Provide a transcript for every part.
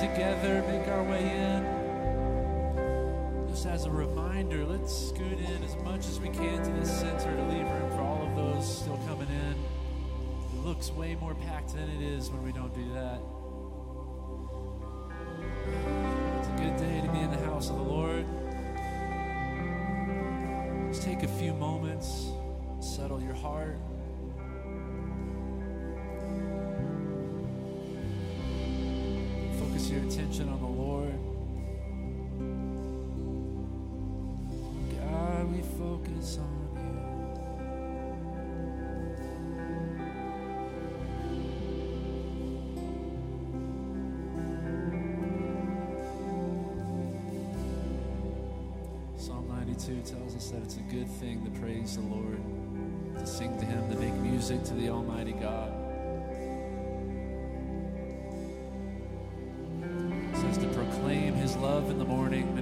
together, make our way in. Just as a reminder, let's scoot in as much as we can to the center to leave room for all of those still coming in. It looks way more packed than it is when we don't do that. It's a good day to be in the house of the Lord. Just take a few moments, settle your heart. Attention on the Lord. God, we focus on you. Psalm 92 tells us that it's a good thing to praise the Lord, to sing to Him, to make music to the Almighty God.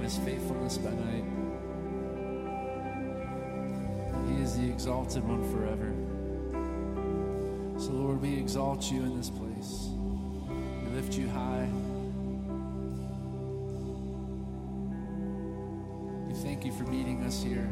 His faithfulness by night. He is the exalted one forever. So, Lord, we exalt you in this place. We lift you high. We thank you for meeting us here.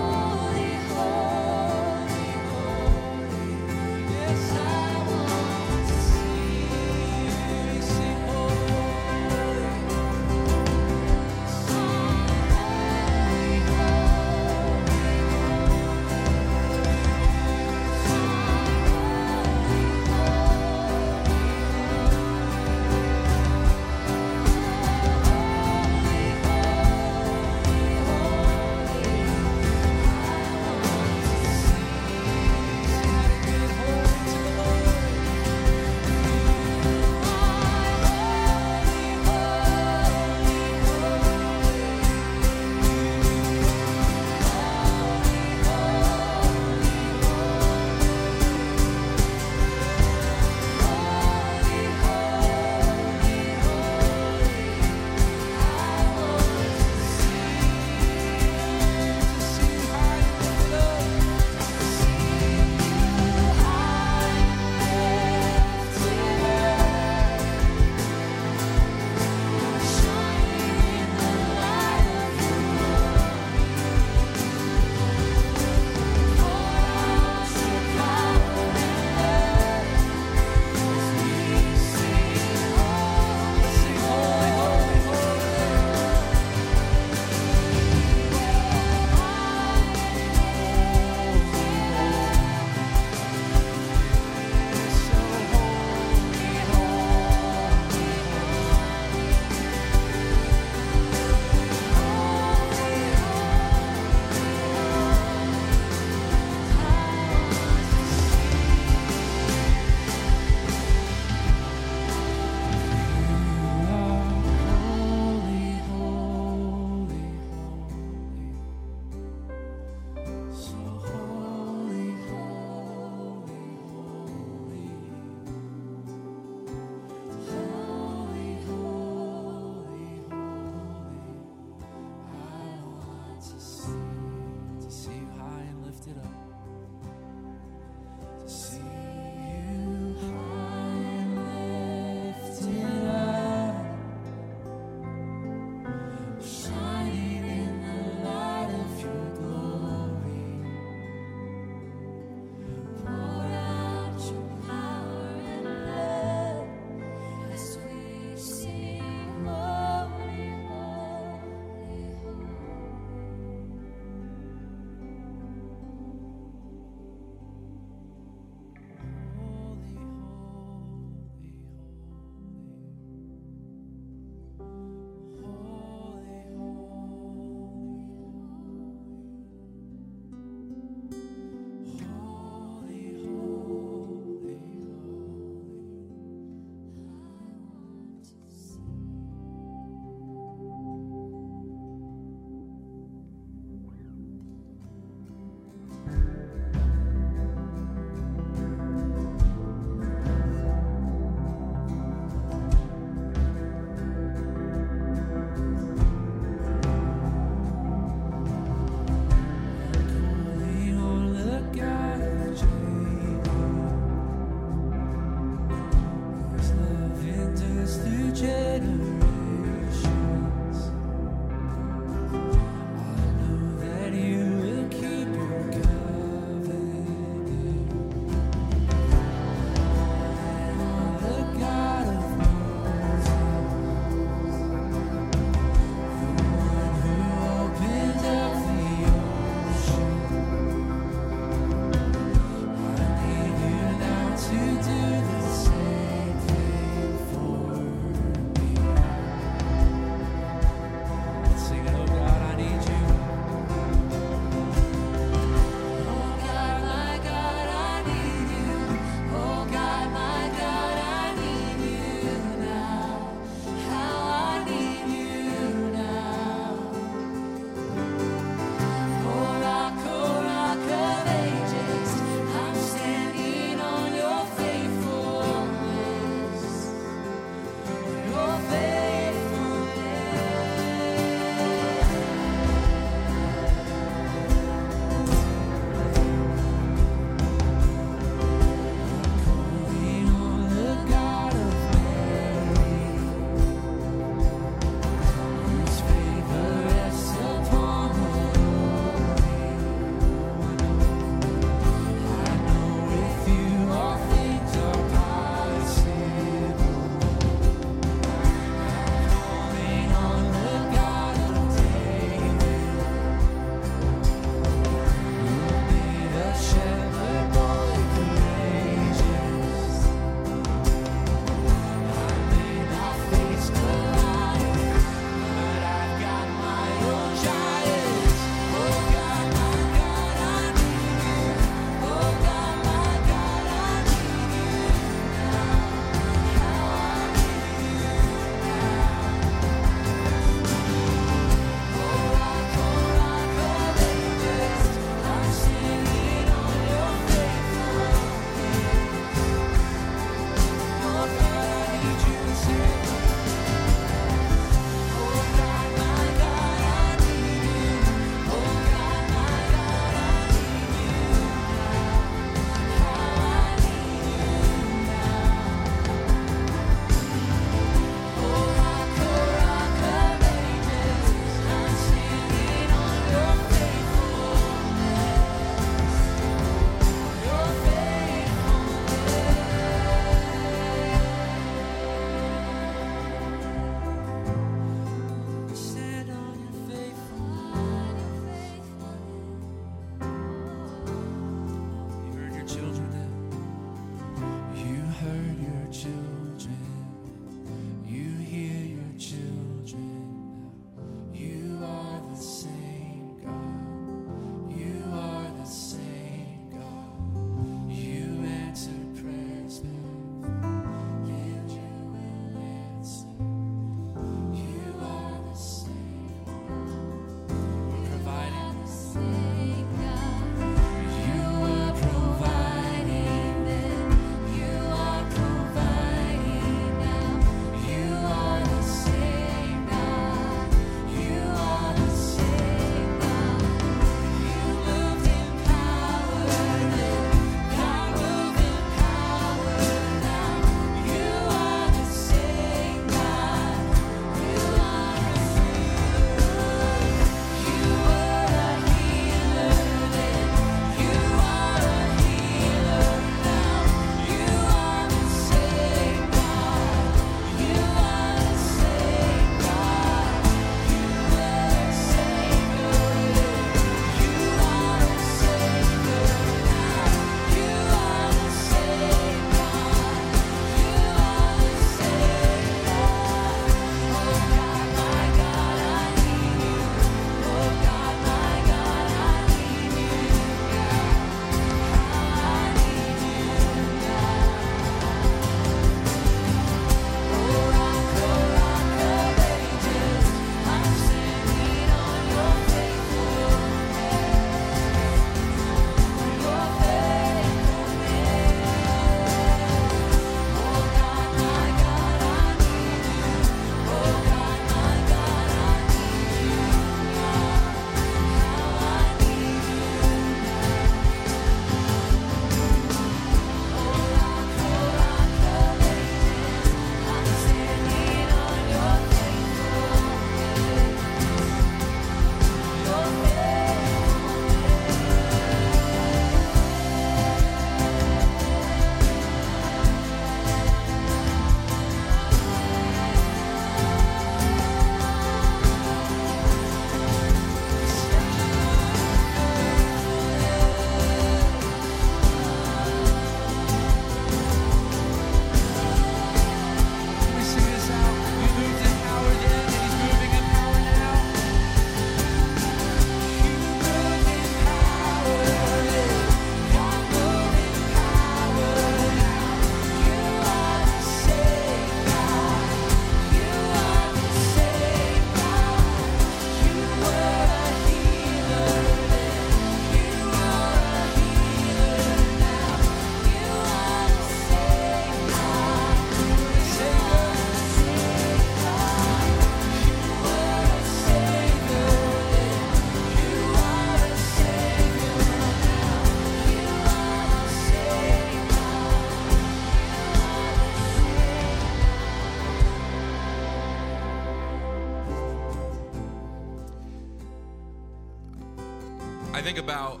Think about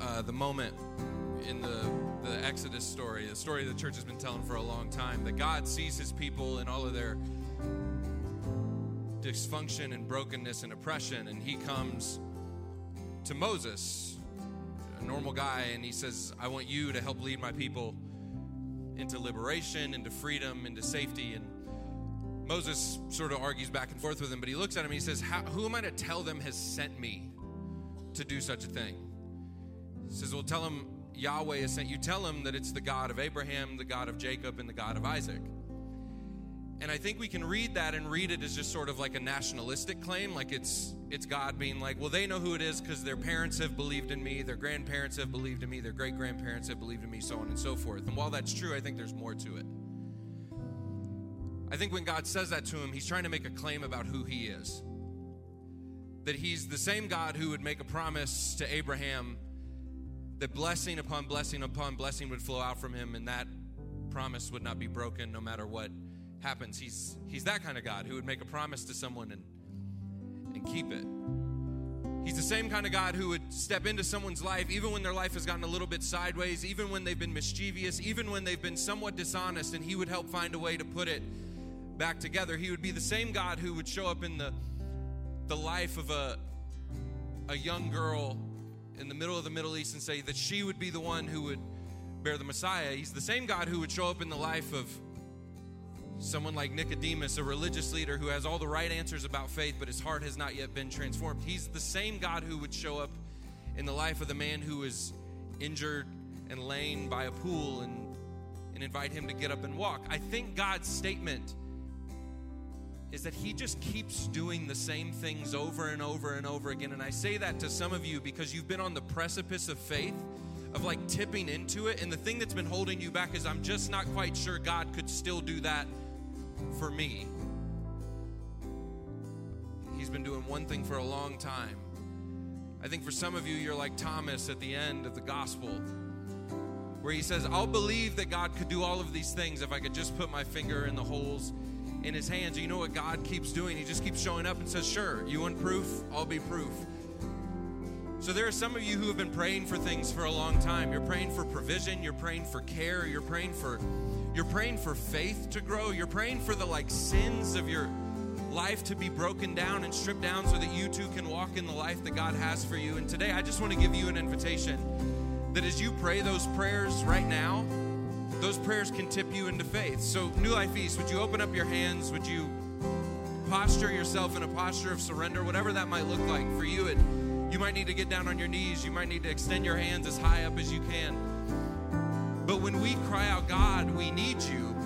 uh, the moment in the, the Exodus story, the story the church has been telling for a long time, that God sees his people in all of their dysfunction and brokenness and oppression, and he comes to Moses, a normal guy, and he says, I want you to help lead my people into liberation, into freedom, into safety. And Moses sort of argues back and forth with him, but he looks at him and he says, Who am I to tell them has sent me to do such a thing? He says, Well, tell him Yahweh has sent you. Tell him that it's the God of Abraham, the God of Jacob, and the God of Isaac. And I think we can read that and read it as just sort of like a nationalistic claim, like it's it's God being like, well, they know who it is because their parents have believed in me, their grandparents have believed in me, their great grandparents have believed in me, so on and so forth. And while that's true, I think there's more to it. I think when God says that to him, he's trying to make a claim about who he is. That he's the same God who would make a promise to Abraham that blessing upon blessing upon blessing would flow out from him, and that promise would not be broken no matter what happens. He's, he's that kind of God who would make a promise to someone and, and keep it. He's the same kind of God who would step into someone's life even when their life has gotten a little bit sideways, even when they've been mischievous, even when they've been somewhat dishonest, and He would help find a way to put it back together. He would be the same God who would show up in the, the life of a, a young girl in the middle of the Middle East and say that she would be the one who would bear the Messiah. He's the same God who would show up in the life of Someone like Nicodemus, a religious leader who has all the right answers about faith, but his heart has not yet been transformed. He's the same God who would show up in the life of the man who was injured and laying by a pool and, and invite him to get up and walk. I think God's statement is that he just keeps doing the same things over and over and over again. And I say that to some of you because you've been on the precipice of faith, of like tipping into it. And the thing that's been holding you back is I'm just not quite sure God could still do that for me. He's been doing one thing for a long time. I think for some of you, you're like Thomas at the end of the gospel, where he says, I'll believe that God could do all of these things if I could just put my finger in the holes in his hands. You know what God keeps doing? He just keeps showing up and says, Sure, you want proof? I'll be proof. So there are some of you who have been praying for things for a long time. You're praying for provision, you're praying for care, you're praying for you're praying for faith to grow. You're praying for the like sins of your life to be broken down and stripped down so that you too can walk in the life that God has for you. And today I just want to give you an invitation that as you pray those prayers right now, those prayers can tip you into faith. So, New Life East, would you open up your hands? Would you posture yourself in a posture of surrender, whatever that might look like for you? It, you might need to get down on your knees. You might need to extend your hands as high up as you can. But when we cry out, God, we need you,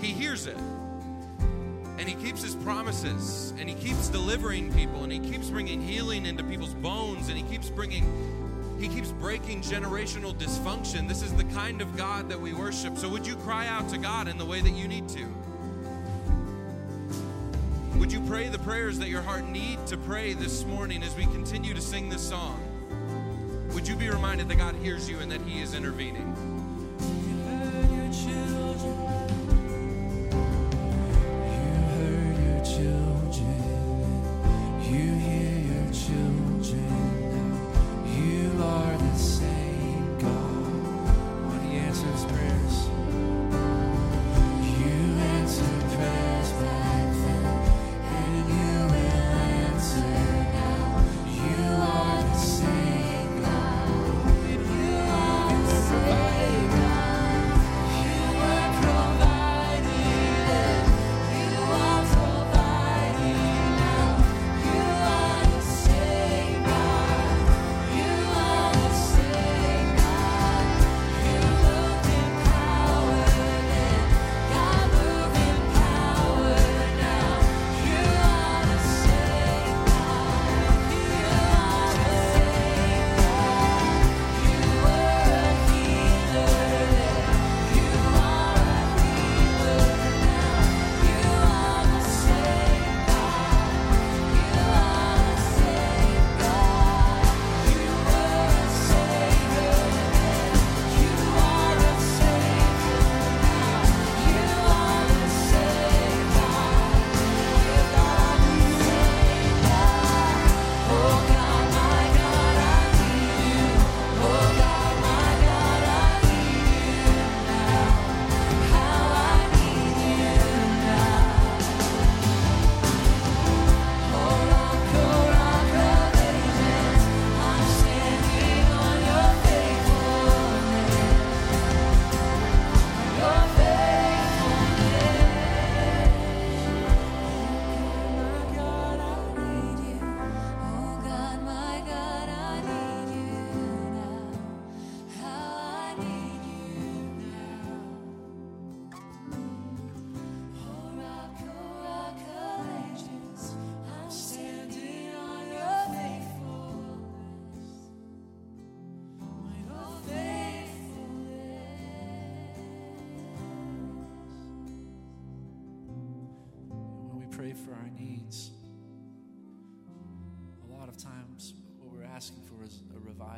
He hears it. And He keeps His promises, and He keeps delivering people, and He keeps bringing healing into people's bones, and He keeps bringing he keeps breaking generational dysfunction. This is the kind of God that we worship. So, would you cry out to God in the way that you need to? Would you pray the prayers that your heart need to pray this morning as we continue to sing this song? Would you be reminded that God hears you and that He is intervening?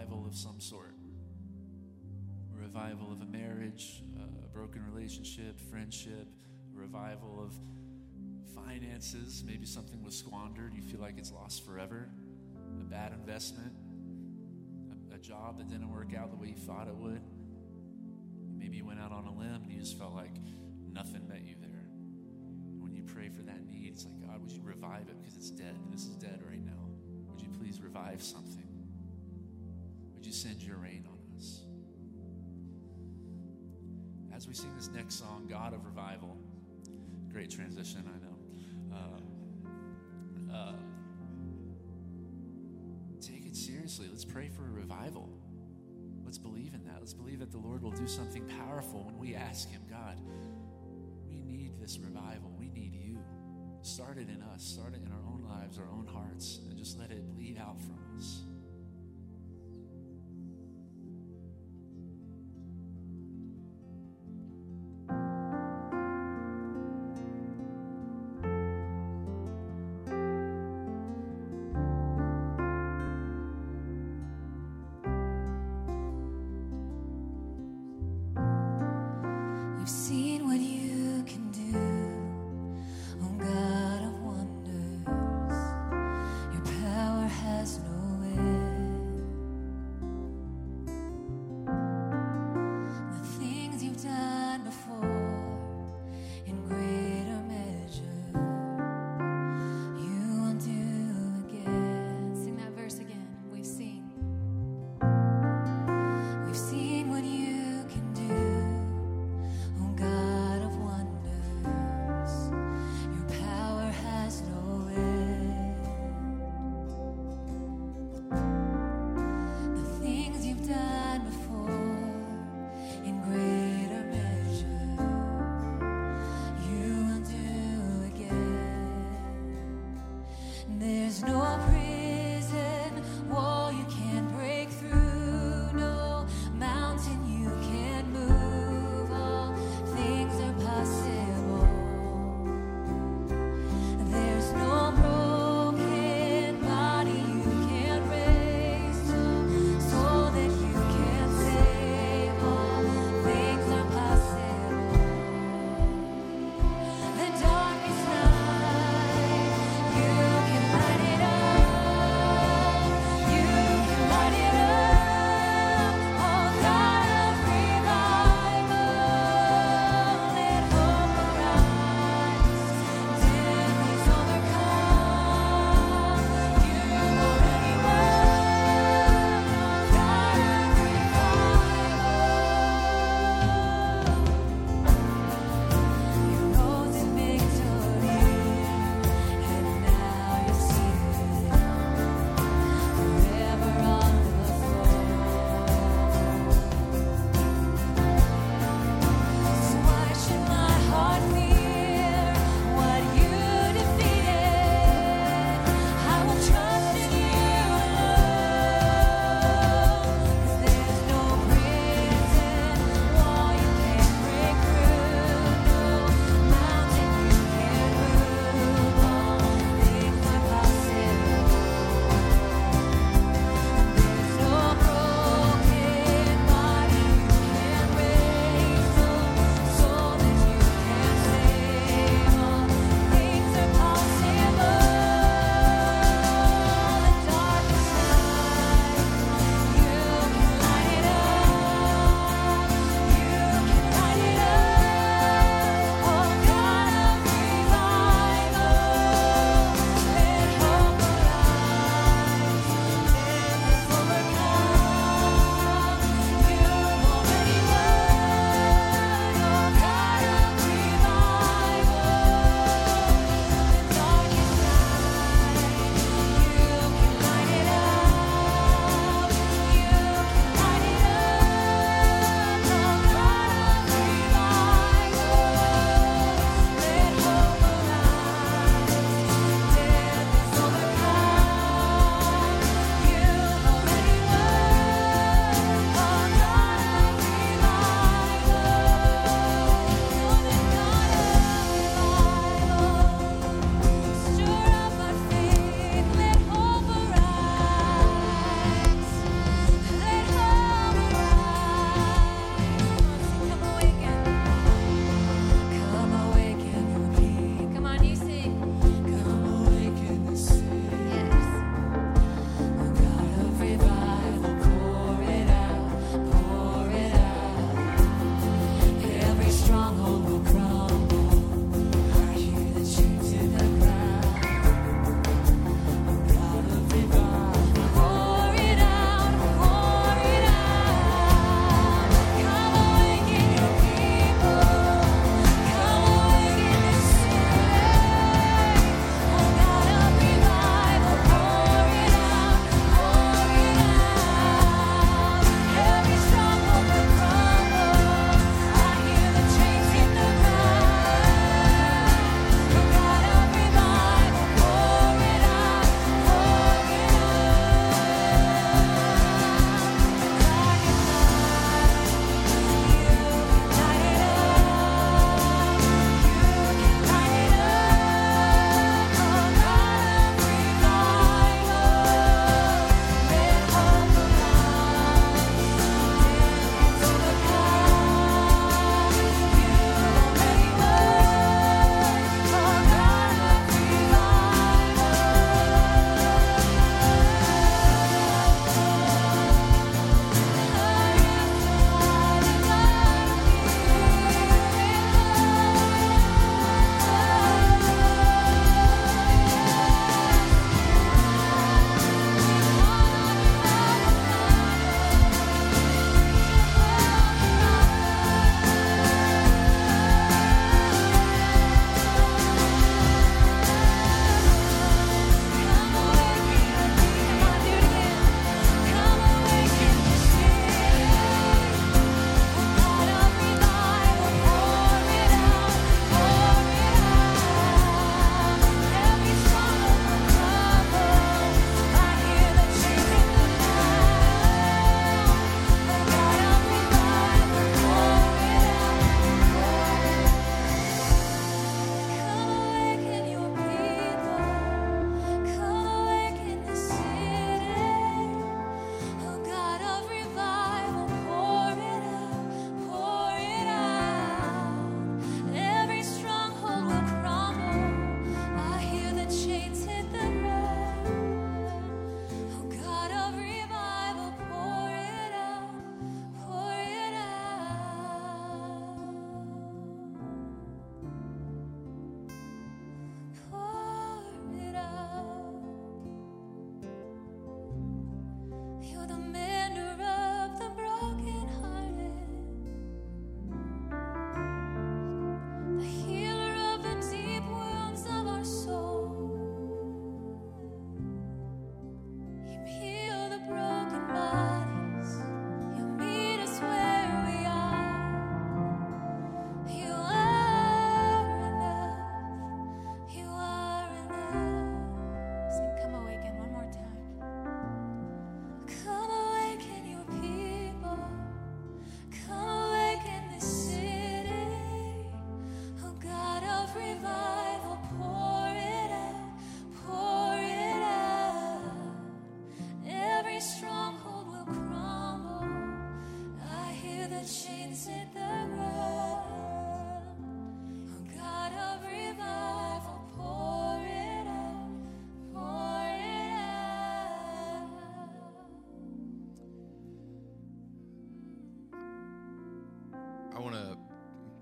Revival of some sort a revival of a marriage, a broken relationship, friendship, a revival of finances. Maybe something was squandered, you feel like it's lost forever, a bad investment, a, a job that didn't work out the way you thought it would. Maybe you went out on a limb and you just felt like nothing met you there. And when you pray for that need, it's like, God, would you revive it because it's dead? This is dead right now. Would you please revive something? Would you send your rain on us? As we sing this next song, God of Revival, great transition, I know. Uh, uh, take it seriously. Let's pray for a revival. Let's believe in that. Let's believe that the Lord will do something powerful when we ask Him, God, we need this revival. We need you. Start it in us, start it in our own lives, our own hearts, and just let it bleed out from us.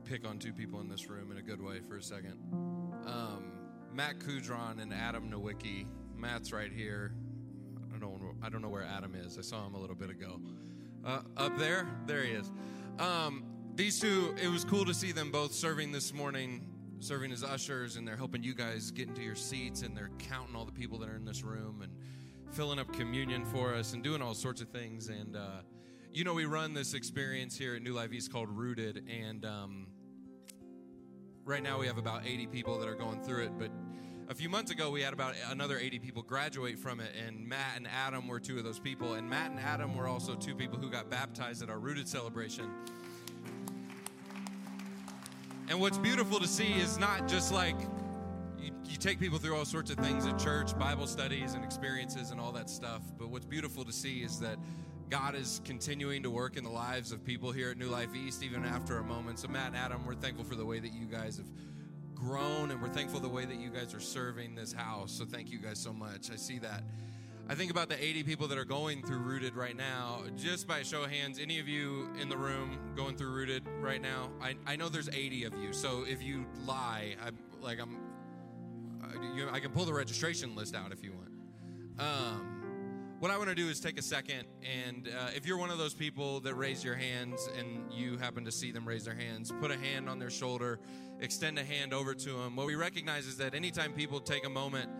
Pick on two people in this room in a good way for a second. Um, Matt Kudron and Adam Nowicki. Matt's right here. I don't I don't know where Adam is. I saw him a little bit ago. Uh, up there, there he is. Um, these two, it was cool to see them both serving this morning, serving as ushers, and they're helping you guys get into your seats, and they're counting all the people that are in this room and filling up communion for us and doing all sorts of things. And uh, you know, we run this experience here at New Life East called Rooted, and um, right now we have about 80 people that are going through it, but a few months ago we had about another 80 people graduate from it and matt and adam were two of those people. And matt and adam were also two people who got baptized at our rooted celebration. And what's beautiful to see is not just like you, you take people through all sorts of things at church bible studies and experiences and all that stuff but what's beautiful to see is that God is continuing to work in the lives of people here at New Life East, even after a moment. So, Matt and Adam, we're thankful for the way that you guys have grown, and we're thankful the way that you guys are serving this house. So, thank you guys so much. I see that. I think about the 80 people that are going through Rooted right now. Just by show of hands, any of you in the room going through Rooted right now? I, I know there's 80 of you. So, if you lie, I'm like, I'm, I, you, I can pull the registration list out if you want. Um, what I want to do is take a second, and uh, if you're one of those people that raise your hands and you happen to see them raise their hands, put a hand on their shoulder, extend a hand over to them. What we recognize is that anytime people take a moment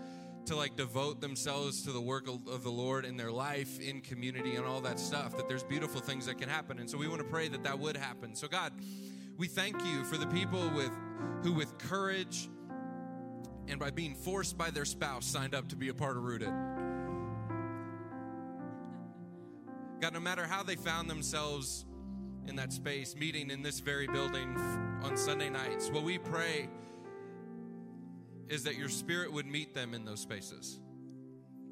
to like devote themselves to the work of, the Lord in their life, in community, and all that stuff, that there's beautiful things that can happen. And so we want to pray that that would happen. So God, we thank you for the people with who, with courage and by being forced by their spouse, signed up to be a part of Rooted. God, no matter how they found themselves in that space, meeting in this very building on Sunday nights, what we pray is that your spirit would meet them in those spaces,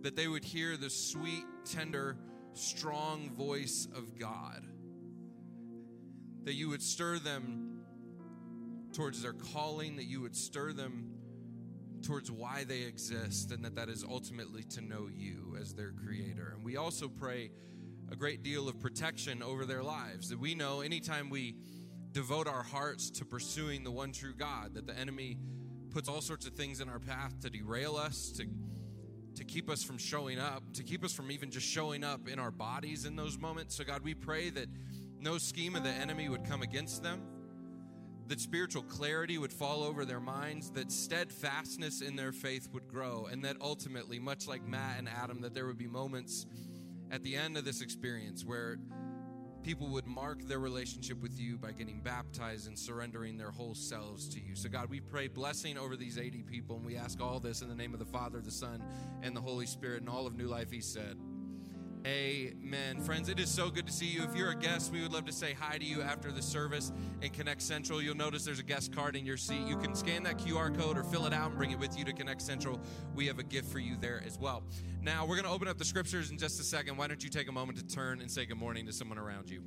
that they would hear the sweet, tender, strong voice of God, that you would stir them towards their calling, that you would stir them towards why they exist, and that that is ultimately to know you as their creator. And we also pray a great deal of protection over their lives. That we know anytime we devote our hearts to pursuing the one true God, that the enemy puts all sorts of things in our path to derail us, to to keep us from showing up, to keep us from even just showing up in our bodies in those moments. So God, we pray that no scheme of the enemy would come against them. That spiritual clarity would fall over their minds, that steadfastness in their faith would grow, and that ultimately, much like Matt and Adam, that there would be moments at the end of this experience where people would mark their relationship with you by getting baptized and surrendering their whole selves to you. So, God, we pray blessing over these 80 people, and we ask all this in the name of the Father, the Son, and the Holy Spirit, and all of New Life, He said. Amen. Friends, it is so good to see you. If you're a guest, we would love to say hi to you after the service in Connect Central. You'll notice there's a guest card in your seat. You can scan that QR code or fill it out and bring it with you to Connect Central. We have a gift for you there as well. Now, we're going to open up the scriptures in just a second. Why don't you take a moment to turn and say good morning to someone around you?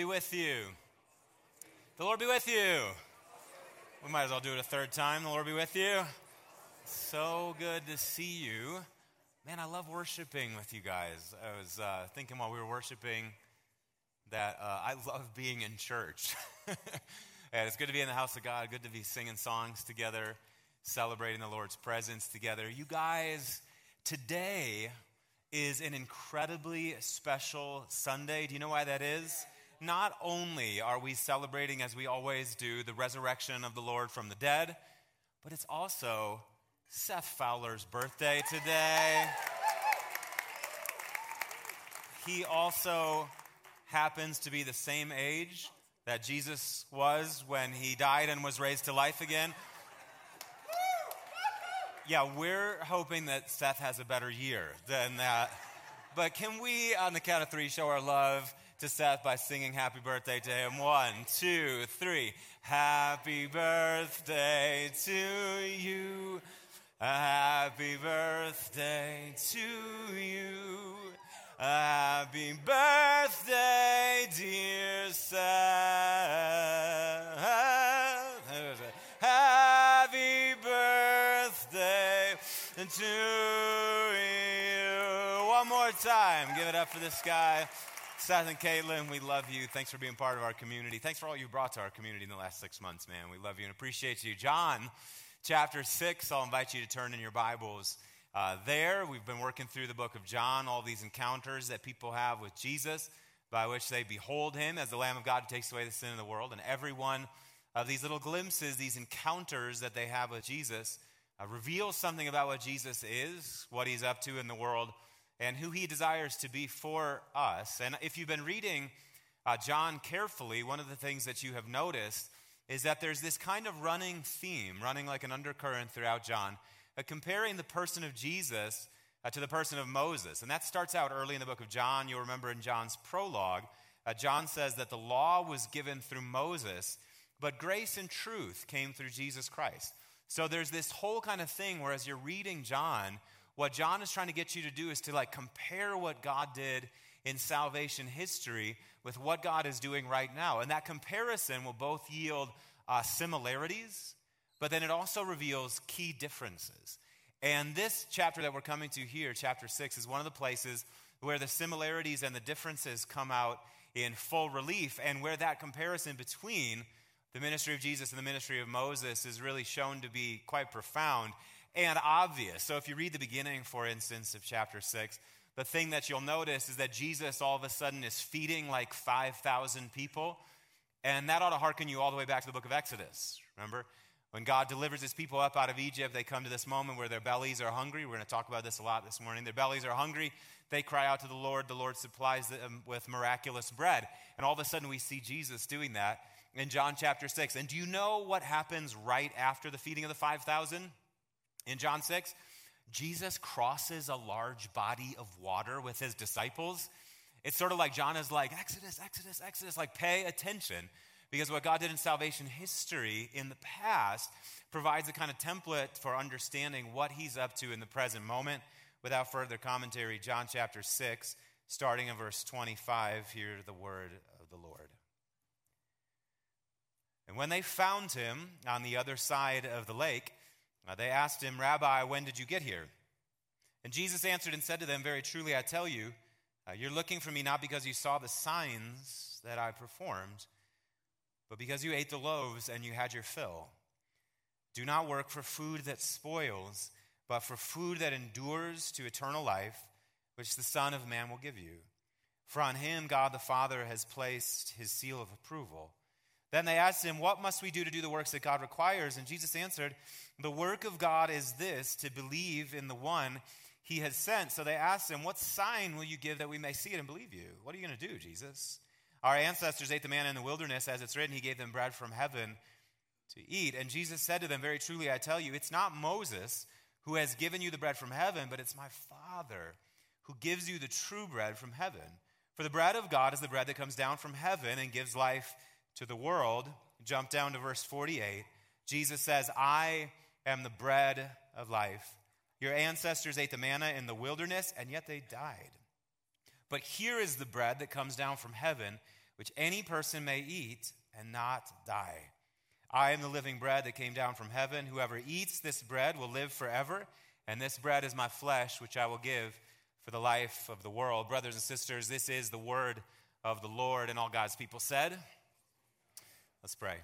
Be with you. The Lord be with you. We might as well do it a third time. The Lord be with you. So good to see you. Man, I love worshiping with you guys. I was uh, thinking while we were worshiping that uh, I love being in church. and it's good to be in the house of God, good to be singing songs together, celebrating the Lord's presence together. You guys, today is an incredibly special Sunday. Do you know why that is? Not only are we celebrating, as we always do, the resurrection of the Lord from the dead, but it's also Seth Fowler's birthday today. He also happens to be the same age that Jesus was when he died and was raised to life again. Yeah, we're hoping that Seth has a better year than that. But can we, on the count of three, show our love to Seth by singing happy birthday to him? One, two, three. Happy birthday to you. Happy birthday to you. Happy birthday, dear Seth. Happy birthday to you. One more time. Give it up for this guy. Seth and Caitlin, we love you. Thanks for being part of our community. Thanks for all you brought to our community in the last six months, man. We love you and appreciate you. John chapter 6, I'll invite you to turn in your Bibles. Uh, there, we've been working through the book of John, all these encounters that people have with Jesus, by which they behold him as the Lamb of God who takes away the sin of the world. And every one of these little glimpses, these encounters that they have with Jesus, uh, reveals something about what Jesus is, what he's up to in the world, and who he desires to be for us. And if you've been reading uh, John carefully, one of the things that you have noticed is that there's this kind of running theme, running like an undercurrent throughout John, uh, comparing the person of Jesus uh, to the person of Moses. And that starts out early in the book of John. You'll remember in John's prologue, uh, John says that the law was given through Moses, but grace and truth came through Jesus Christ. So there's this whole kind of thing where as you're reading John, what John is trying to get you to do is to like compare what God did in salvation history with what God is doing right now. And that comparison will both yield uh, similarities, but then it also reveals key differences. And this chapter that we're coming to here, chapter 6, is one of the places where the similarities and the differences come out in full relief, and where that comparison between the ministry of Jesus and the ministry of Moses is really shown to be quite profound and obvious. So if you read the beginning, for instance, of chapter 6, the thing that you'll notice is that Jesus all of a sudden is feeding like 5,000 people. And that ought to hearken you all the way back to the book of Exodus. Remember? When God delivers his people up out of Egypt, they come to this moment where their bellies are hungry. We're going to talk about this a lot this morning. Their bellies are hungry. They cry out to the Lord. The Lord supplies them with miraculous bread. And all of a sudden, we see Jesus doing that in John chapter 6. And do you know what happens right after the feeding of the 5,000? In John 6, Jesus crosses a large body of water with his disciples. It's sort of like John is like, Exodus, Exodus, Exodus, like pay attention. Because what God did in salvation history in the past provides a kind of template for understanding what he's up to in the present moment. Without further commentary, John chapter 6, starting in verse 25, hear the word of the Lord. And when they found him on the other side of the lake, uh, they asked him, Rabbi, when did you get here? And Jesus answered and said to them, Very truly, I tell you, uh, you're looking for me not because you saw the signs that I performed, but because you ate the loaves and you had your fill. Do not work for food that spoils, but for food that endures to eternal life, which the Son of Man will give you. For on him God the Father has placed his seal of approval. Then they asked him, What must we do to do the works that God requires? And Jesus answered, The work of God is this, to believe in the one he has sent. So they asked him, What sign will you give that we may see it and believe you? What are you going to do, Jesus? Our ancestors ate the manna in the wilderness, as it's written, He gave them bread from heaven to eat. And Jesus said to them, Very truly, I tell you, it's not Moses who has given you the bread from heaven, but it's my Father who gives you the true bread from heaven. For the bread of God is the bread that comes down from heaven and gives life to the world. Jump down to verse 48. Jesus says, I am the bread of life. Your ancestors ate the manna in the wilderness, and yet they died. But here is the bread that comes down from heaven, which any person may eat and not die. I am the living bread that came down from heaven. Whoever eats this bread will live forever, and this bread is my flesh, which I will give for the life of the world. Brothers and sisters, this is the word of the Lord, and all God's people said, Let's pray.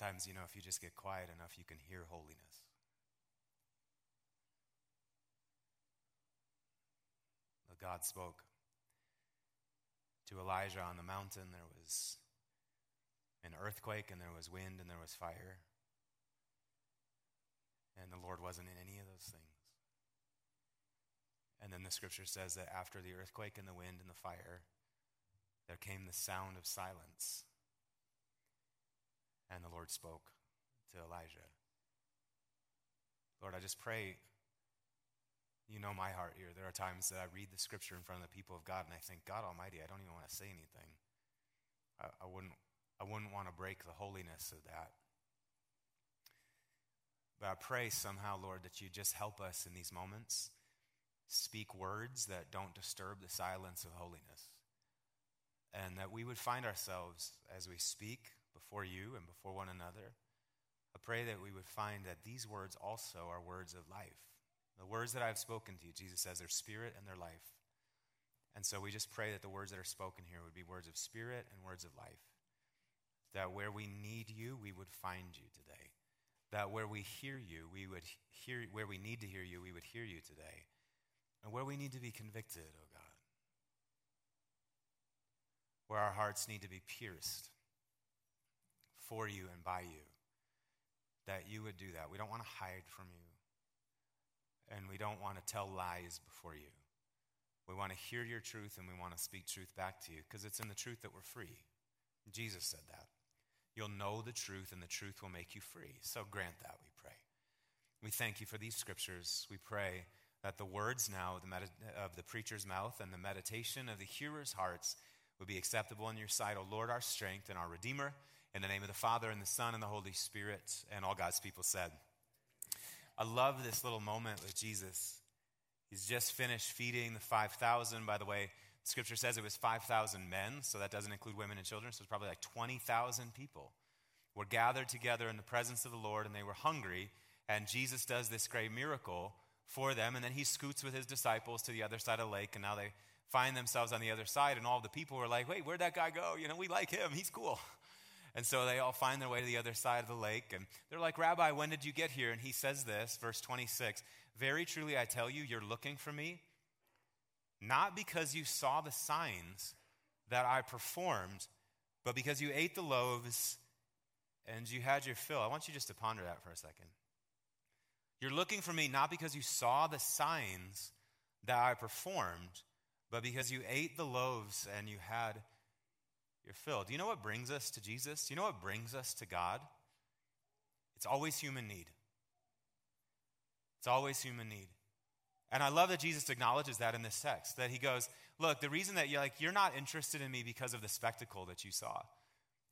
Sometimes, you know, if you just get quiet enough, you can hear holiness. But God spoke to Elijah on the mountain. There was an earthquake, and there was wind, and there was fire. And the Lord wasn't in any of those things. And then the scripture says that after the earthquake and the wind and the fire, there came the sound of silence. And the Lord spoke to Elijah. Lord, I just pray, you know my heart here. There are times that I read the scripture in front of the people of God and I think, God Almighty, I don't even want to say anything. I, I wouldn't, I wouldn't want to break the holiness of that. But I pray somehow, Lord, that you just help us in these moments speak words that don't disturb the silence of holiness. And that we would find ourselves as we speak before you and before one another. I pray that we would find that these words also are words of life. The words that I've spoken to you, Jesus says, they're spirit and they're life. And so we just pray that the words that are spoken here would be words of spirit and words of life. That where we need you, we would find you today. That where we hear you, we would hear, where we need to hear you, we would hear you today. And where we need to be convicted, oh God. Where our hearts need to be pierced for you and by you, that you would do that. We don't want to hide from you, and we don't want to tell lies before you. We want to hear your truth and we want to speak truth back to you because it's in the truth that we're free. Jesus said that. You'll know the truth, and the truth will make you free. So grant that, we pray. We thank you for these scriptures. We pray that the words now of the, med- of the preacher's mouth and the meditation of the hearer's hearts would be acceptable in your sight, O Lord, our strength and our Redeemer. In the name of the Father, and the Son, and the Holy Spirit, and all God's people said. I love this little moment with Jesus. He's just finished feeding the 5,000. By the way, scripture says it was 5,000 men, so that doesn't include women and children, so it's probably like 20,000 people were gathered together in the presence of the Lord, and they were hungry. And Jesus does this great miracle for them, and then he scoots with his disciples to the other side of the lake, and now they find themselves on the other side, and all the people were like, wait, where'd that guy go? You know, we like him, he's cool. And so they all find their way to the other side of the lake. And they're like, Rabbi, when did you get here? And he says this, verse 26 Very truly, I tell you, you're looking for me, not because you saw the signs that I performed, but because you ate the loaves and you had your fill. I want you just to ponder that for a second. You're looking for me not because you saw the signs that I performed, but because you ate the loaves and you had your fill. Do you know what brings us to Jesus? Do you know what brings us to God? It's always human need. It's always human need. And I love that Jesus acknowledges that in this text. That he goes, Look, the reason that you're like, you're not interested in me because of the spectacle that you saw.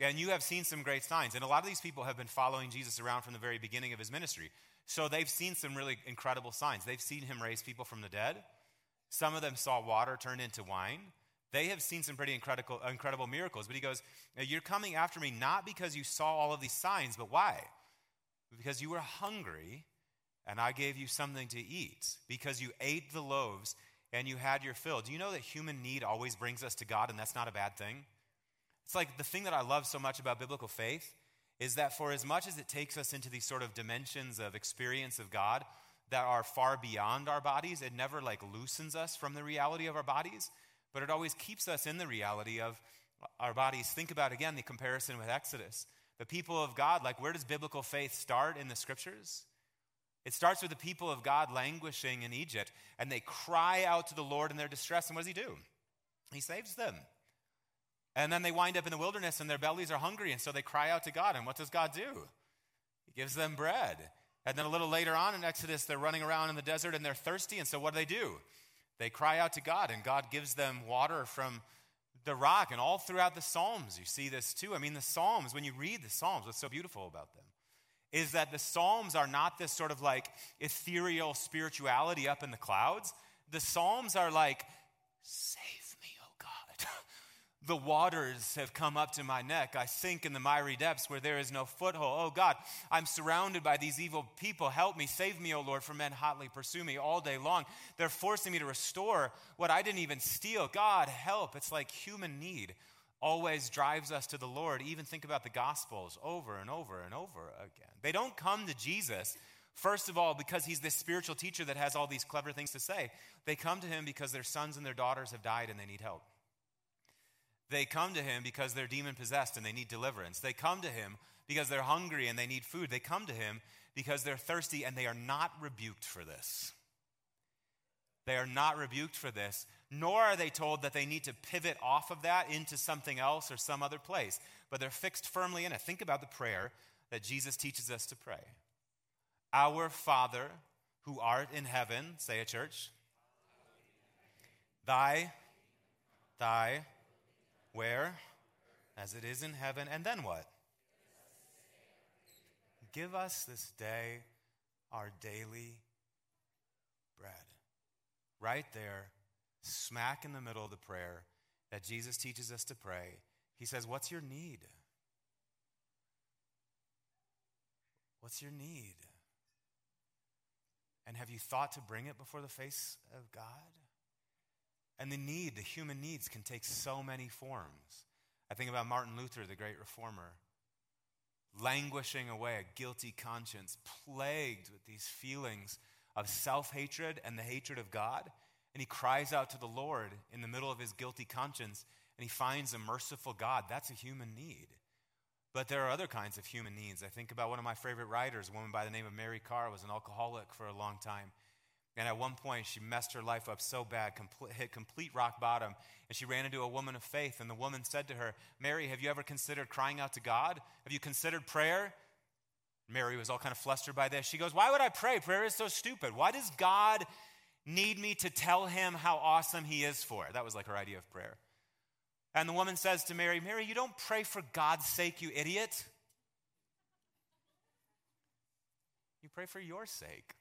And you have seen some great signs. And a lot of these people have been following Jesus around from the very beginning of his ministry. So they've seen some really incredible signs. They've seen him raise people from the dead. Some of them saw water turn into wine. They have seen some pretty incredible, incredible miracles. But he goes, You're coming after me not because you saw all of these signs, but why? Because you were hungry and I gave you something to eat. Because you ate the loaves and you had your fill. Do you know that human need always brings us to God and that's not a bad thing? It's like the thing that I love so much about biblical faith is that for as much as it takes us into these sort of dimensions of experience of God that are far beyond our bodies, it never like loosens us from the reality of our bodies but it always keeps us in the reality of our bodies. Think about again the comparison with Exodus. The people of God, like where does biblical faith start in the scriptures? It starts with the people of God languishing in Egypt, and they cry out to the Lord in their distress. And what does He do? He saves them. And then they wind up in the wilderness, and their bellies are hungry, and so they cry out to God. And what does God do? He gives them bread. And then a little later on in Exodus, they're running around in the desert and they're thirsty. And so what do they do? They cry out to God, and God gives them water from the rock. And all throughout the Psalms, you see this too. I mean, the Psalms, when you read the Psalms, what's so beautiful about them is that the Psalms are not this sort of like ethereal spirituality up in the clouds. The Psalms are like, God. The waters have come up to my neck. I sink in the miry depths where there is no foothold. Oh God, I'm surrounded by these evil people. Help me, save me, oh Lord, for men hotly pursue me all day long. They're forcing me to restore what I didn't even steal. God, help. It's like human need always drives us to the Lord. Even think about the Gospels over and over and over again. They don't come to Jesus, first of all, because he's this spiritual teacher that has all these clever things to say. They come to him because their sons and their daughters have died and they need help. They come to him because they're demon possessed and they need deliverance. They come to him because they're hungry and they need food. They come to him because they're thirsty and they are not rebuked for this. They are not rebuked for this, nor are they told that they need to pivot off of that into something else or some other place, but they're fixed firmly in it. Think about the prayer that Jesus teaches us to pray Our Father who art in heaven, say a church. Thy, thy, where? As it is in heaven. And then what? Give us this day our daily bread. Right there, smack in the middle of the prayer that Jesus teaches us to pray. He says, What's your need? What's your need? And have you thought to bring it before the face of God? And the need, the human needs, can take so many forms. I think about Martin Luther, the great reformer, languishing away, a guilty conscience, plagued with these feelings of self hatred and the hatred of God. And he cries out to the Lord in the middle of his guilty conscience, and he finds a merciful God. That's a human need. But there are other kinds of human needs. I think about one of my favorite writers, a woman by the name of Mary Karr, was an alcoholic for a long time. And at one point, she messed her life up so bad, complete, hit complete rock bottom. And she ran into a woman of faith. And the woman said to her, Mary, have you ever considered crying out to God? Have you considered prayer? Mary was all kind of flustered by this. She goes, Why would I pray? Prayer is so stupid. Why does God need me to tell him how awesome he is for it? That was like her idea of prayer. And the woman says to Mary, Mary, you don't pray for God's sake, you idiot. You pray for your sake.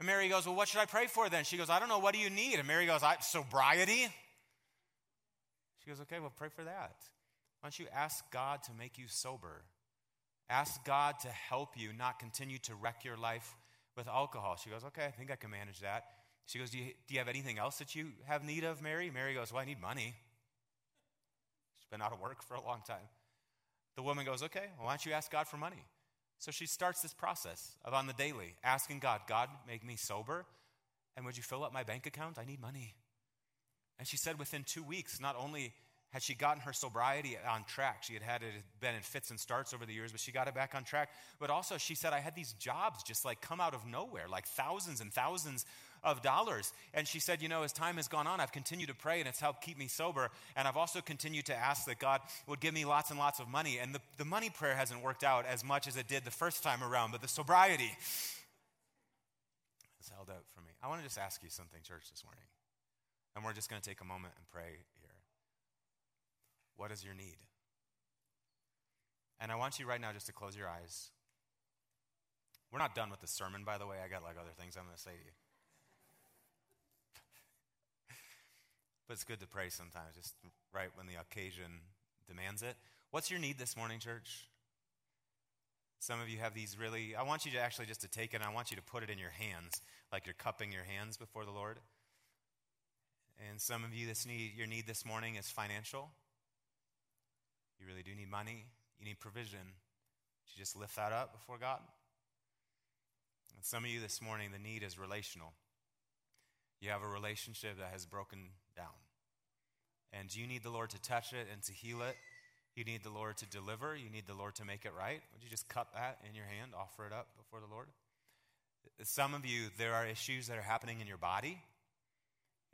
And Mary goes, Well, what should I pray for then? She goes, I don't know. What do you need? And Mary goes, Sobriety. She goes, Okay, well, pray for that. Why don't you ask God to make you sober? Ask God to help you not continue to wreck your life with alcohol. She goes, Okay, I think I can manage that. She goes, Do you, do you have anything else that you have need of, Mary? Mary goes, Well, I need money. She's been out of work for a long time. The woman goes, Okay, well, why don't you ask God for money? So she starts this process of on the daily asking God, God, make me sober. And would you fill up my bank account? I need money. And she said within two weeks, not only had she gotten her sobriety on track, she had had it been in fits and starts over the years, but she got it back on track. But also, she said, I had these jobs just like come out of nowhere, like thousands and thousands of dollars. And she said, You know, as time has gone on, I've continued to pray and it's helped keep me sober. And I've also continued to ask that God would give me lots and lots of money. And the, the money prayer hasn't worked out as much as it did the first time around, but the sobriety has held out for me. I want to just ask you something, church, this morning. And we're just going to take a moment and pray here. What is your need? And I want you right now just to close your eyes. We're not done with the sermon, by the way. I got like other things I'm going to say to you. But it's good to pray sometimes, just right when the occasion demands it. What's your need this morning, church? Some of you have these really, I want you to actually just to take it and I want you to put it in your hands, like you're cupping your hands before the Lord. And some of you, this need, your need this morning is financial. You really do need money. You need provision. You just lift that up before God. And some of you this morning, the need is relational. You have a relationship that has broken down. And you need the Lord to touch it and to heal it. You need the Lord to deliver. You need the Lord to make it right. Would you just cup that in your hand, offer it up before the Lord? Some of you, there are issues that are happening in your body,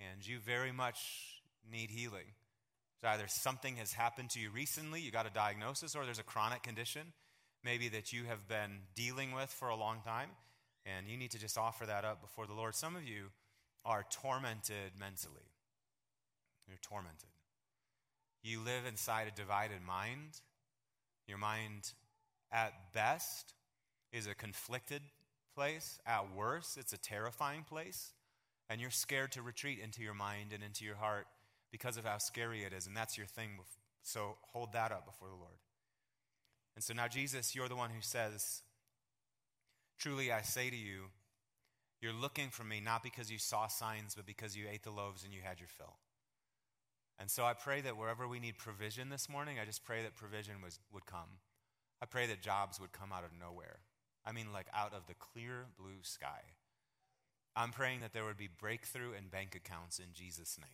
and you very much need healing. Either something has happened to you recently, you got a diagnosis, or there's a chronic condition maybe that you have been dealing with for a long time, and you need to just offer that up before the Lord. Some of you are tormented mentally. You're tormented. You live inside a divided mind. Your mind, at best, is a conflicted place. At worst, it's a terrifying place. And you're scared to retreat into your mind and into your heart because of how scary it is. And that's your thing. So hold that up before the Lord. And so now, Jesus, you're the one who says, Truly I say to you, you're looking for me not because you saw signs, but because you ate the loaves and you had your fill. And so I pray that wherever we need provision this morning, I just pray that provision was, would come. I pray that jobs would come out of nowhere. I mean, like out of the clear blue sky. I'm praying that there would be breakthrough in bank accounts in Jesus' name.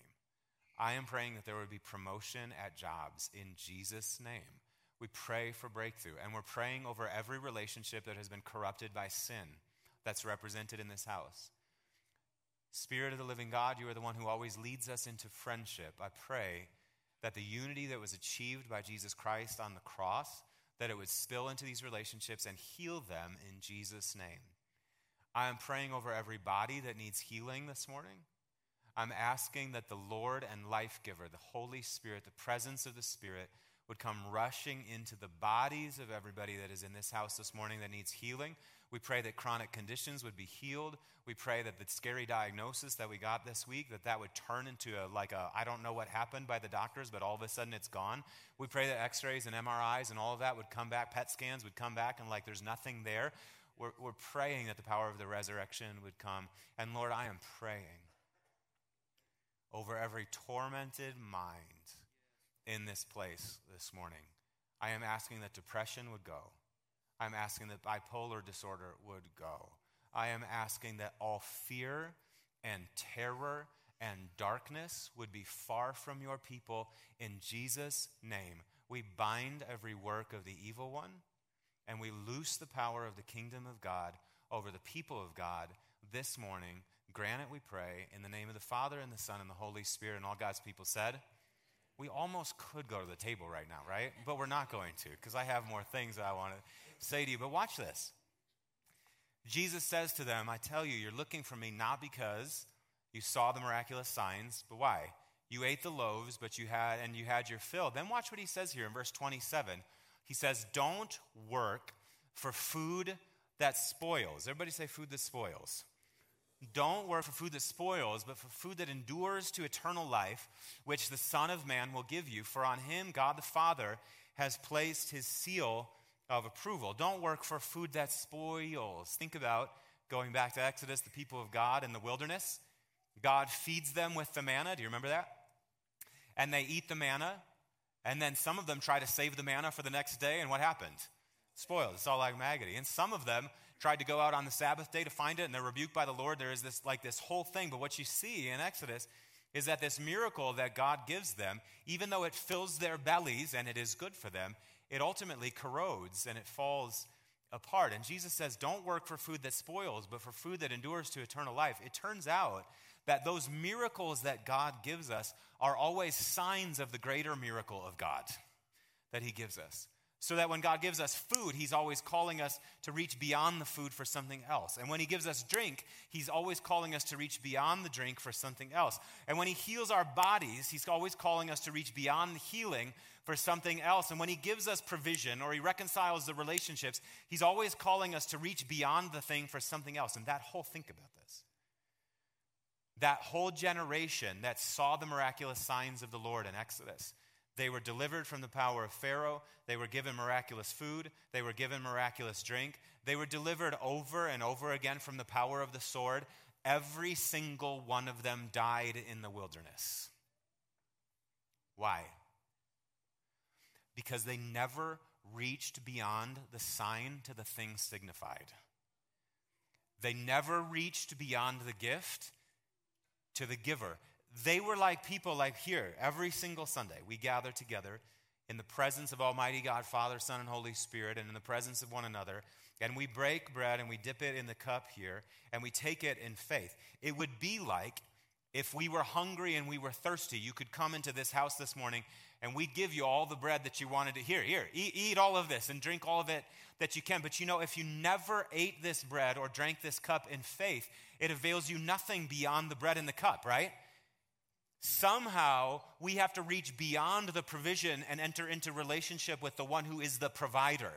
I am praying that there would be promotion at jobs in Jesus' name. We pray for breakthrough, and we're praying over every relationship that has been corrupted by sin that's represented in this house. Spirit of the living God, you are the one who always leads us into friendship. I pray that the unity that was achieved by Jesus Christ on the cross, that it would spill into these relationships and heal them in Jesus' name. I am praying over every body that needs healing this morning. I'm asking that the Lord and life giver, the Holy Spirit, the presence of the Spirit, would come rushing into the bodies of everybody that is in this house this morning that needs healing. We pray that chronic conditions would be healed. We pray that the scary diagnosis that we got this week that that would turn into a, like a I don't know what happened by the doctors, but all of a sudden it's gone. We pray that X-rays and MRIs and all of that would come back. PET scans would come back and like there's nothing there. We're, we're praying that the power of the resurrection would come. And Lord, I am praying over every tormented mind in this place this morning. I am asking that depression would go. I'm asking that bipolar disorder would go. I am asking that all fear and terror and darkness would be far from your people in Jesus' name. We bind every work of the evil one and we loose the power of the kingdom of God over the people of God this morning. Grant it, we pray, in the name of the Father and the Son and the Holy Spirit. And all God's people said, we almost could go to the table right now, right? But we're not going to because I have more things that I want to say to you. But watch this. Jesus says to them, I tell you, you're looking for me not because you saw the miraculous signs, but why? You ate the loaves, but you had and you had your fill. Then watch what he says here in verse 27. He says, Don't work for food that spoils. Everybody say food that spoils. Don't work for food that spoils, but for food that endures to eternal life, which the Son of Man will give you. For on him God the Father has placed his seal of approval. Don't work for food that spoils. Think about going back to Exodus, the people of God in the wilderness. God feeds them with the manna. Do you remember that? And they eat the manna, and then some of them try to save the manna for the next day, and what happened? Spoiled. It's all like maggoty. And some of them tried to go out on the Sabbath day to find it and they're rebuked by the Lord. There is this like this whole thing. But what you see in Exodus is that this miracle that God gives them, even though it fills their bellies and it is good for them, it ultimately corrodes and it falls apart. And Jesus says, Don't work for food that spoils, but for food that endures to eternal life. It turns out that those miracles that God gives us are always signs of the greater miracle of God that He gives us. So that when God gives us food, He's always calling us to reach beyond the food for something else. And when He gives us drink, He's always calling us to reach beyond the drink for something else. And when He heals our bodies, He's always calling us to reach beyond the healing for something else. And when He gives us provision or He reconciles the relationships, He's always calling us to reach beyond the thing for something else. And that whole, think about this. That whole generation that saw the miraculous signs of the Lord in Exodus they were delivered from the power of Pharaoh. They were given miraculous food. They were given miraculous drink. They were delivered over and over again from the power of the sword. Every single one of them died in the wilderness. Why? Because they never reached beyond the sign to the thing signified. They never reached beyond the gift to the giver they were like people like here every single Sunday. We gather together in the presence of Almighty God, Father, Son, and Holy Spirit, and in the presence of one another. And we break bread and we dip it in the cup here and we take it in faith. It would be like If we were hungry and we were thirsty, you could come into this house this morning and we'd give you all the bread that you wanted to. Here, here, eat, eat all of this and drink all of it that you can. But you know, if you never ate this bread or drank this cup in faith, it avails you nothing beyond the bread and the cup, right? Somehow we have to reach beyond the provision and enter into relationship with the one who is the provider.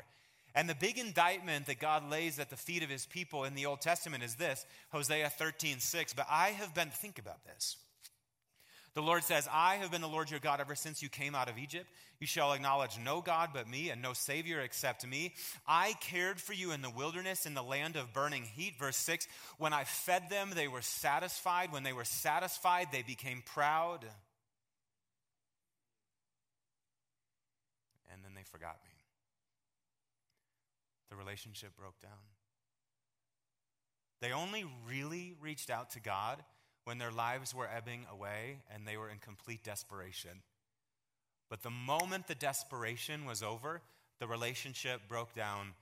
And the big indictment that God lays at the feet of his people in the Old Testament is this Hosea 13, 6. But I have been, think about this. The Lord says, I have been the Lord your God ever since you came out of Egypt. You shall acknowledge no God but me and no Savior except me. I cared for you in the wilderness, in the land of burning heat. Verse 6 When I fed them, they were satisfied. When they were satisfied, they became proud. And then they forgot me. The relationship broke down. They only really reached out to God when their lives were ebbing away and they were in complete desperation. But the moment the desperation was over, the relationship broke down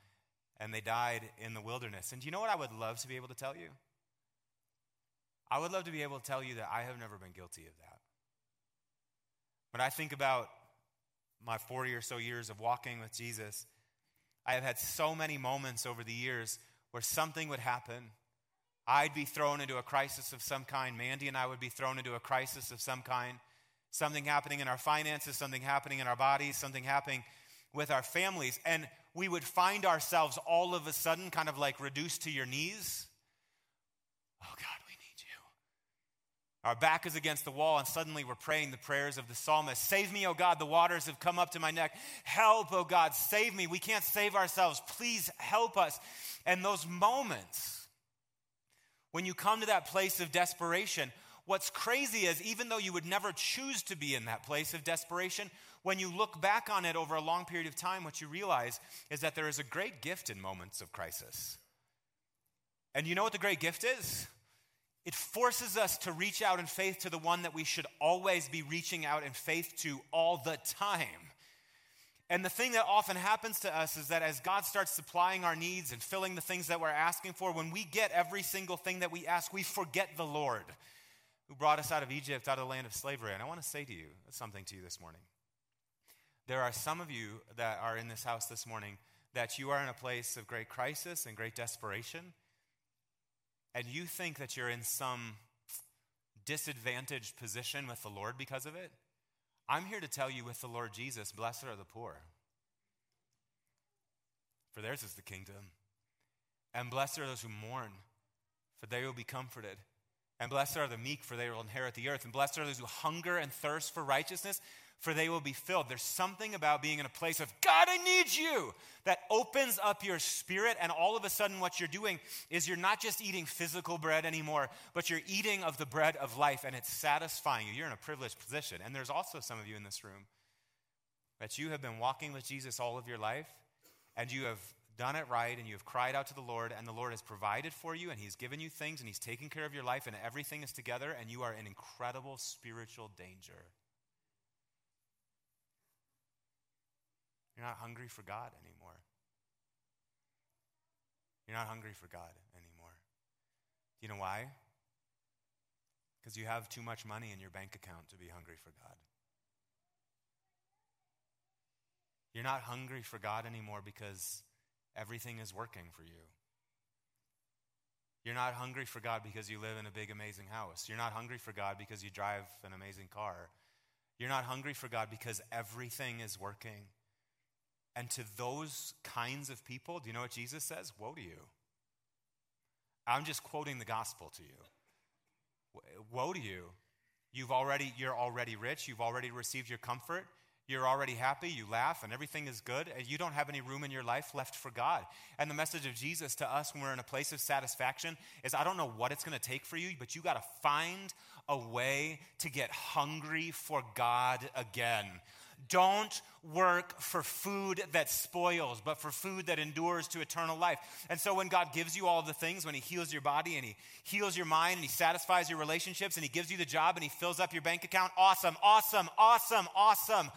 and they died in the wilderness. And do you know what I would love to be able to tell you? I would love to be able to tell you that I have never been guilty of that. When I think about my 40 or so years of walking with Jesus, I have had so many moments over the years where something would happen I'd be thrown into a crisis of some kind. Mandy and I would be thrown into a crisis of some kind. Something happening in our finances, something happening in our bodies, something happening with our families. And we would find ourselves all of a sudden kind of like reduced to your knees. Oh God, we need you. Our back is against the wall, and suddenly we're praying the prayers of the psalmist Save me, oh God, the waters have come up to my neck. Help, oh God, save me. We can't save ourselves. Please help us. And those moments, when you come to that place of desperation, what's crazy is even though you would never choose to be in that place of desperation, when you look back on it over a long period of time, what you realize is that there is a great gift in moments of crisis. And you know what the great gift is? It forces us to reach out in faith to the one that we should always be reaching out in faith to all the time. And the thing that often happens to us is that as God starts supplying our needs and filling the things that we're asking for, when we get every single thing that we ask, we forget the Lord who brought us out of Egypt, out of the land of slavery. And I want to say to you something to you this morning. There are some of you that are in this house this morning that you are in a place of great crisis and great desperation, and you think that you're in some disadvantaged position with the Lord because of it. I'm here to tell you with the Lord Jesus, blessed are the poor, for theirs is the kingdom. And blessed are those who mourn, for they will be comforted. And blessed are the meek, for they will inherit the earth. And blessed are those who hunger and thirst for righteousness, for they will be filled. There's something about being in a place of, God, I need you, that opens up your spirit. And all of a sudden, what you're doing is you're not just eating physical bread anymore, but you're eating of the bread of life, and it's satisfying you. You're in a privileged position. And there's also some of you in this room that you have been walking with Jesus all of your life, and you have done it right, and you have cried out to the Lord, and the Lord has provided for you, and He's given you things, and He's taken care of your life, and everything is together, and you are in incredible spiritual danger. You're not hungry for God anymore. You're not hungry for God anymore. Do you know why? Because you have too much money in your bank account to be hungry for God. You're not hungry for God anymore because everything is working for you. You're not hungry for God because you live in a big, amazing house. You're not hungry for God because you drive an amazing car. You're not hungry for God because everything is working. And to those kinds of people, do you know what Jesus says? Woe to you. I'm just quoting the gospel to you. Woe to you. You've already, you're already rich. You've already received your comfort. You're already happy. You laugh and everything is good. And you don't have any room in your life left for God. And the message of Jesus to us when we're in a place of satisfaction is I don't know what it's going to take for you, but you got to find a way to get hungry for God again. Don't work for food that spoils, but for food that endures to eternal life. And so when God gives you all the things, when He heals your body and He heals your mind and He satisfies your relationships and He gives you the job and He fills up your bank account, awesome, awesome, awesome, awesome.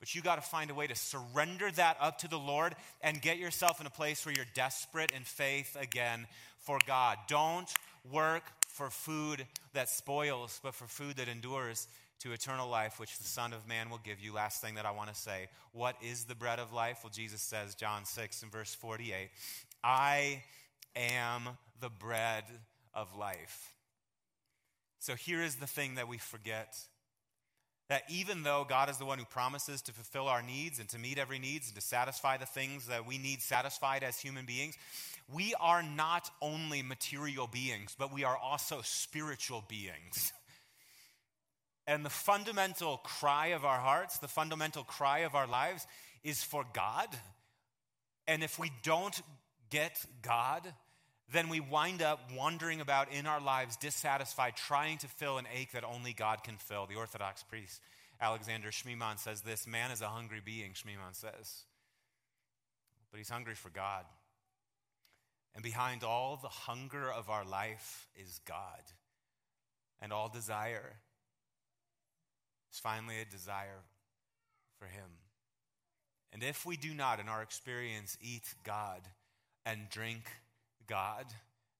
But you got to find a way to surrender that up to the Lord and get yourself in a place where you're desperate in faith again for God. Don't work for food that spoils, but for food that endures to eternal life, which the Son of Man will give you. Last thing that I want to say what is the bread of life? Well, Jesus says, John 6 and verse 48, I am the bread of life. So here is the thing that we forget that even though God is the one who promises to fulfill our needs and to meet every needs and to satisfy the things that we need satisfied as human beings, we are not only material beings, but we are also spiritual beings. And the fundamental cry of our hearts, the fundamental cry of our lives is for God. And if we don't get God, then we wind up wandering about in our lives dissatisfied, trying to fill an ache that only God can fill. The Orthodox priest Alexander Schmemann says this Man is a hungry being, Schmemann says, but he's hungry for God. And behind all the hunger of our life is God. And all desire is finally a desire for Him. And if we do not, in our experience, eat God and drink God,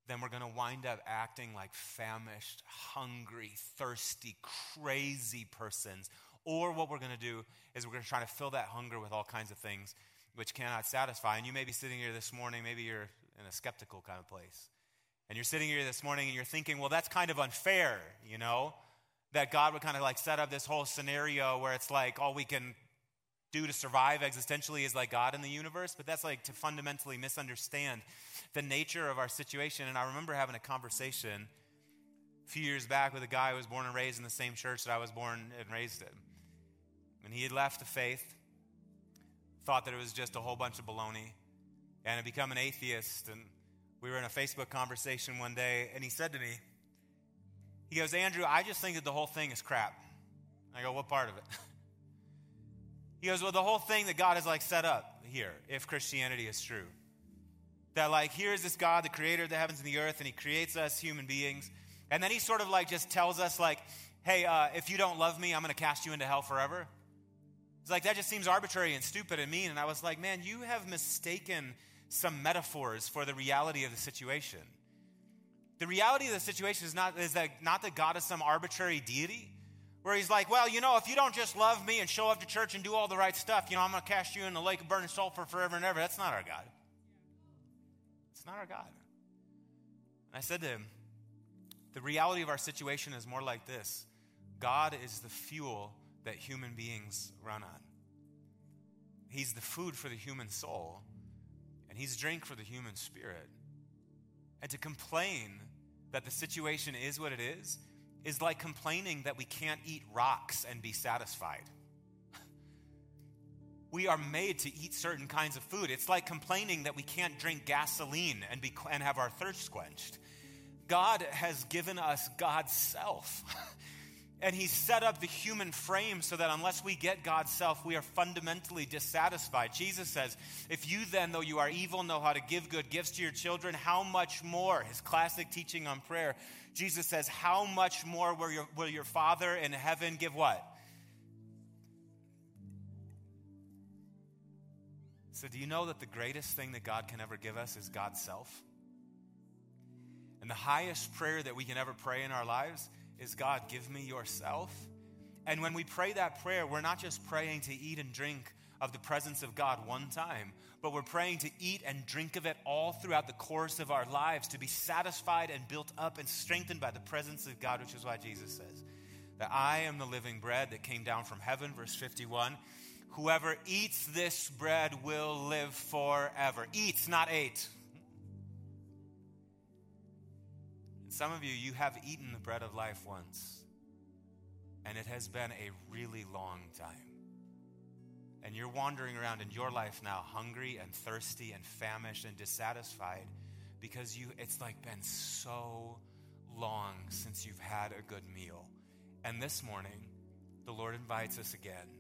then we're going to wind up acting like famished, hungry, thirsty, crazy persons. Or what we're going to do is we're going to try to fill that hunger with all kinds of things which cannot satisfy. And you may be sitting here this morning, maybe you're in a skeptical kind of place. And you're sitting here this morning and you're thinking, well, that's kind of unfair, you know? That God would kind of like set up this whole scenario where it's like all we can do to survive existentially is like God in the universe, but that's like to fundamentally misunderstand the nature of our situation. And I remember having a conversation a few years back with a guy who was born and raised in the same church that I was born and raised in. And he had left the faith, thought that it was just a whole bunch of baloney, and had become an atheist. And we were in a Facebook conversation one day, and he said to me, he goes, Andrew, I just think that the whole thing is crap. I go, what part of it? He goes, well, the whole thing that God has like set up here, if Christianity is true. That like, here's this God, the creator of the heavens and the earth, and he creates us human beings. And then he sort of like just tells us like, hey, uh, if you don't love me, I'm to cast you into hell forever. It's like, that just seems arbitrary and stupid and mean. And I was like, man, you have mistaken some metaphors for the reality of the situation. The reality of the situation is not, is that, not that God is some arbitrary deity, where he's like, well, you know, if you don't just love me and show up to church and do all the right stuff, you know, I'm going to cast you in the lake of burning sulfur forever and ever. That's not our God. It's not our God. And I said to him, the reality of our situation is more like this God is the fuel that human beings run on. He's the food for the human soul, and He's drink for the human spirit. And to complain that the situation is what it is is like complaining that we can't eat rocks and be satisfied. We are made to eat certain kinds of food. It's like complaining that we can't drink gasoline and, be, and have our thirst quenched. God has given us God's self. And he set up the human frame so that unless we get God's self, we are fundamentally dissatisfied. Jesus says, If you then, though you are evil, know how to give good gifts to your children, how much more? His classic teaching on prayer. Jesus says, How much more will your, will your Father in heaven give what? So, do you know that the greatest thing that God can ever give us is God's self? And the highest prayer that we can ever pray in our lives is God, give me yourself. And when we pray that prayer, we're not just praying to eat and drink of the presence of God one time, but we're praying to eat and drink of it all throughout the course of our lives, to be satisfied and built up and strengthened by the presence of God, which is why Jesus says that I am the living bread that came down from heaven, verse 51. Whoever eats this bread will live forever. Eats, not ate. Some of you, you have eaten the bread of life once, and it has been a really long time. And you're wandering around in your life now, hungry and thirsty and famished and dissatisfied because you it's like been so long since you've had a good meal. And this morning, the Lord invites us again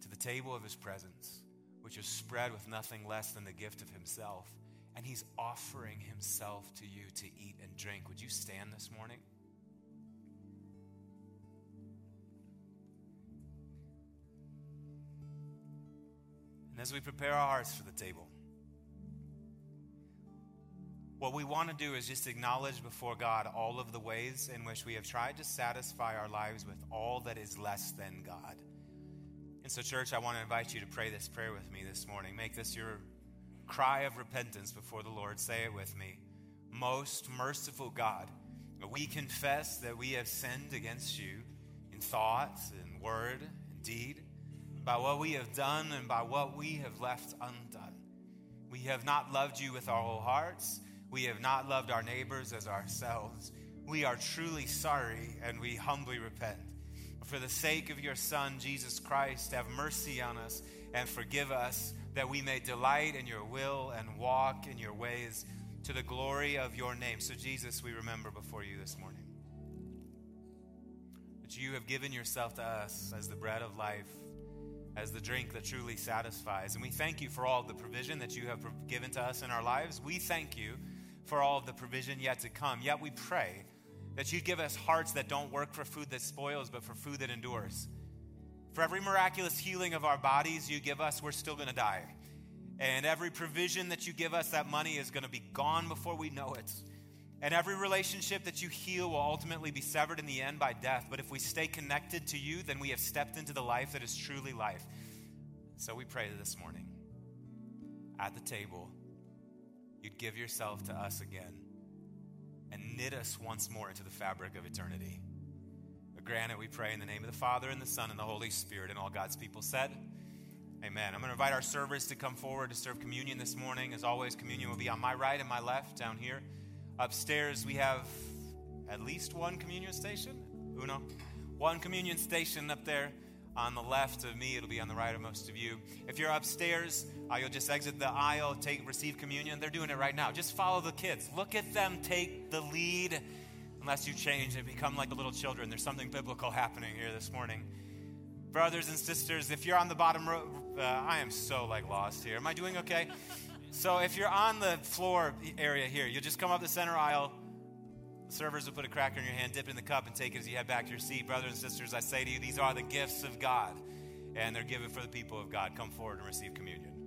to the table of his presence, which is spread with nothing less than the gift of himself and he's offering himself to you to eat and drink. Would you stand this morning? And as we prepare our hearts for the table, What we want to do is just acknowledge before God all of the ways in which we have tried to satisfy our lives with all that is less than God. And so, church, I want to invite you to pray this prayer with me this morning. Make this your cry of repentance before the Lord. Say it with me. Most merciful God, we confess that we have sinned against you in thought in word in deed, by what we have done and by what we have left undone. We have not loved you with our whole hearts. We have not loved our neighbors as ourselves. We are truly sorry and we humbly repent. For the sake of your Son, Jesus Christ, have mercy on us and forgive us that we may delight in your will and walk in your ways to the glory of your name. So, Jesus, we remember before you this morning that you have given yourself to us as the bread of life, as the drink that truly satisfies. And we thank you for all the provision that you have given to us in our lives. We thank you for all of the provision yet to come. Yet we pray that you give us hearts that don't work for food that spoils, but for food that endures. For every miraculous healing of our bodies you give us, we're still going to die. And every provision that you give us, that money is going to be gone before we know it. And every relationship that you heal will ultimately be severed in the end by death. But if we stay connected to you, then we have stepped into the life that is truly life. So we pray this morning at the table, you'd give yourself to us again and knit us once more into the fabric of eternity. But grant it, we pray, in the name of the Father, and the Son, and the Holy Spirit, and all God's people said, Amen. I'm going to invite our servers to come forward to serve communion this morning. As always, communion will be on my right and my left down here. Upstairs, we have at least one communion station. Uno. One communion station up there on the left of me. It'll be on the right of most of you. If you're upstairs, uh, you'll just exit the aisle, take receive communion. They're doing it right now. Just follow the kids. Look at them take the lead. Unless you change and become like the little children, there's something biblical happening here this morning. Brothers and sisters, if you're on the bottom row, uh, I am so like lost here. Am I doing okay? so if you're on the floor area here, you'll just come up the center aisle. The servers will put a cracker in your hand, dip it in the cup, and take it as you head back to your seat. Brothers and sisters, I say to you, these are the gifts of God, and they're given for the people of God. Come forward and receive communion.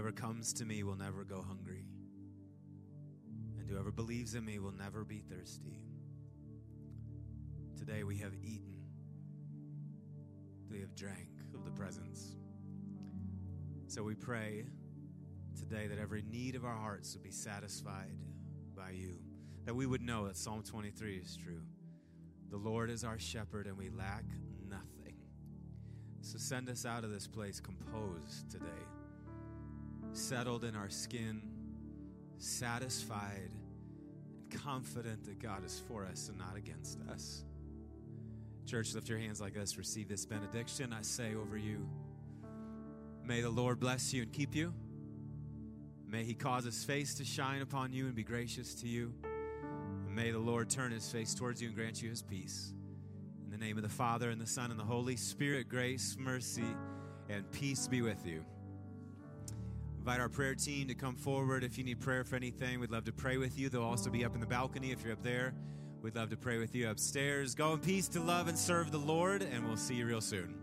Whoever comes to me will never go hungry, and whoever believes in me will never be thirsty. Today we have eaten, we have drank of the presence. So we pray today that every need of our hearts would be satisfied by you, that we would know that Psalm 23 is true. The Lord is our shepherd, and we lack nothing. So send us out of this place composed today, settled in our skin, satisfied, and confident that God is for us and not against us. Church, lift your hands like this. Receive this benediction I say over you. May the Lord bless you and keep you. May he cause his face to shine upon you and be gracious to you. And may the Lord turn his face towards you and grant you his peace. In the name of the Father, and the Son, and the Holy Spirit, grace, mercy, and peace be with you. Invite our prayer team to come forward if you need prayer for anything. We'd love to pray with you. They'll also be up in the balcony if you're up there. We'd love to pray with you upstairs. Go in peace to love and serve the Lord, and we'll see you real soon.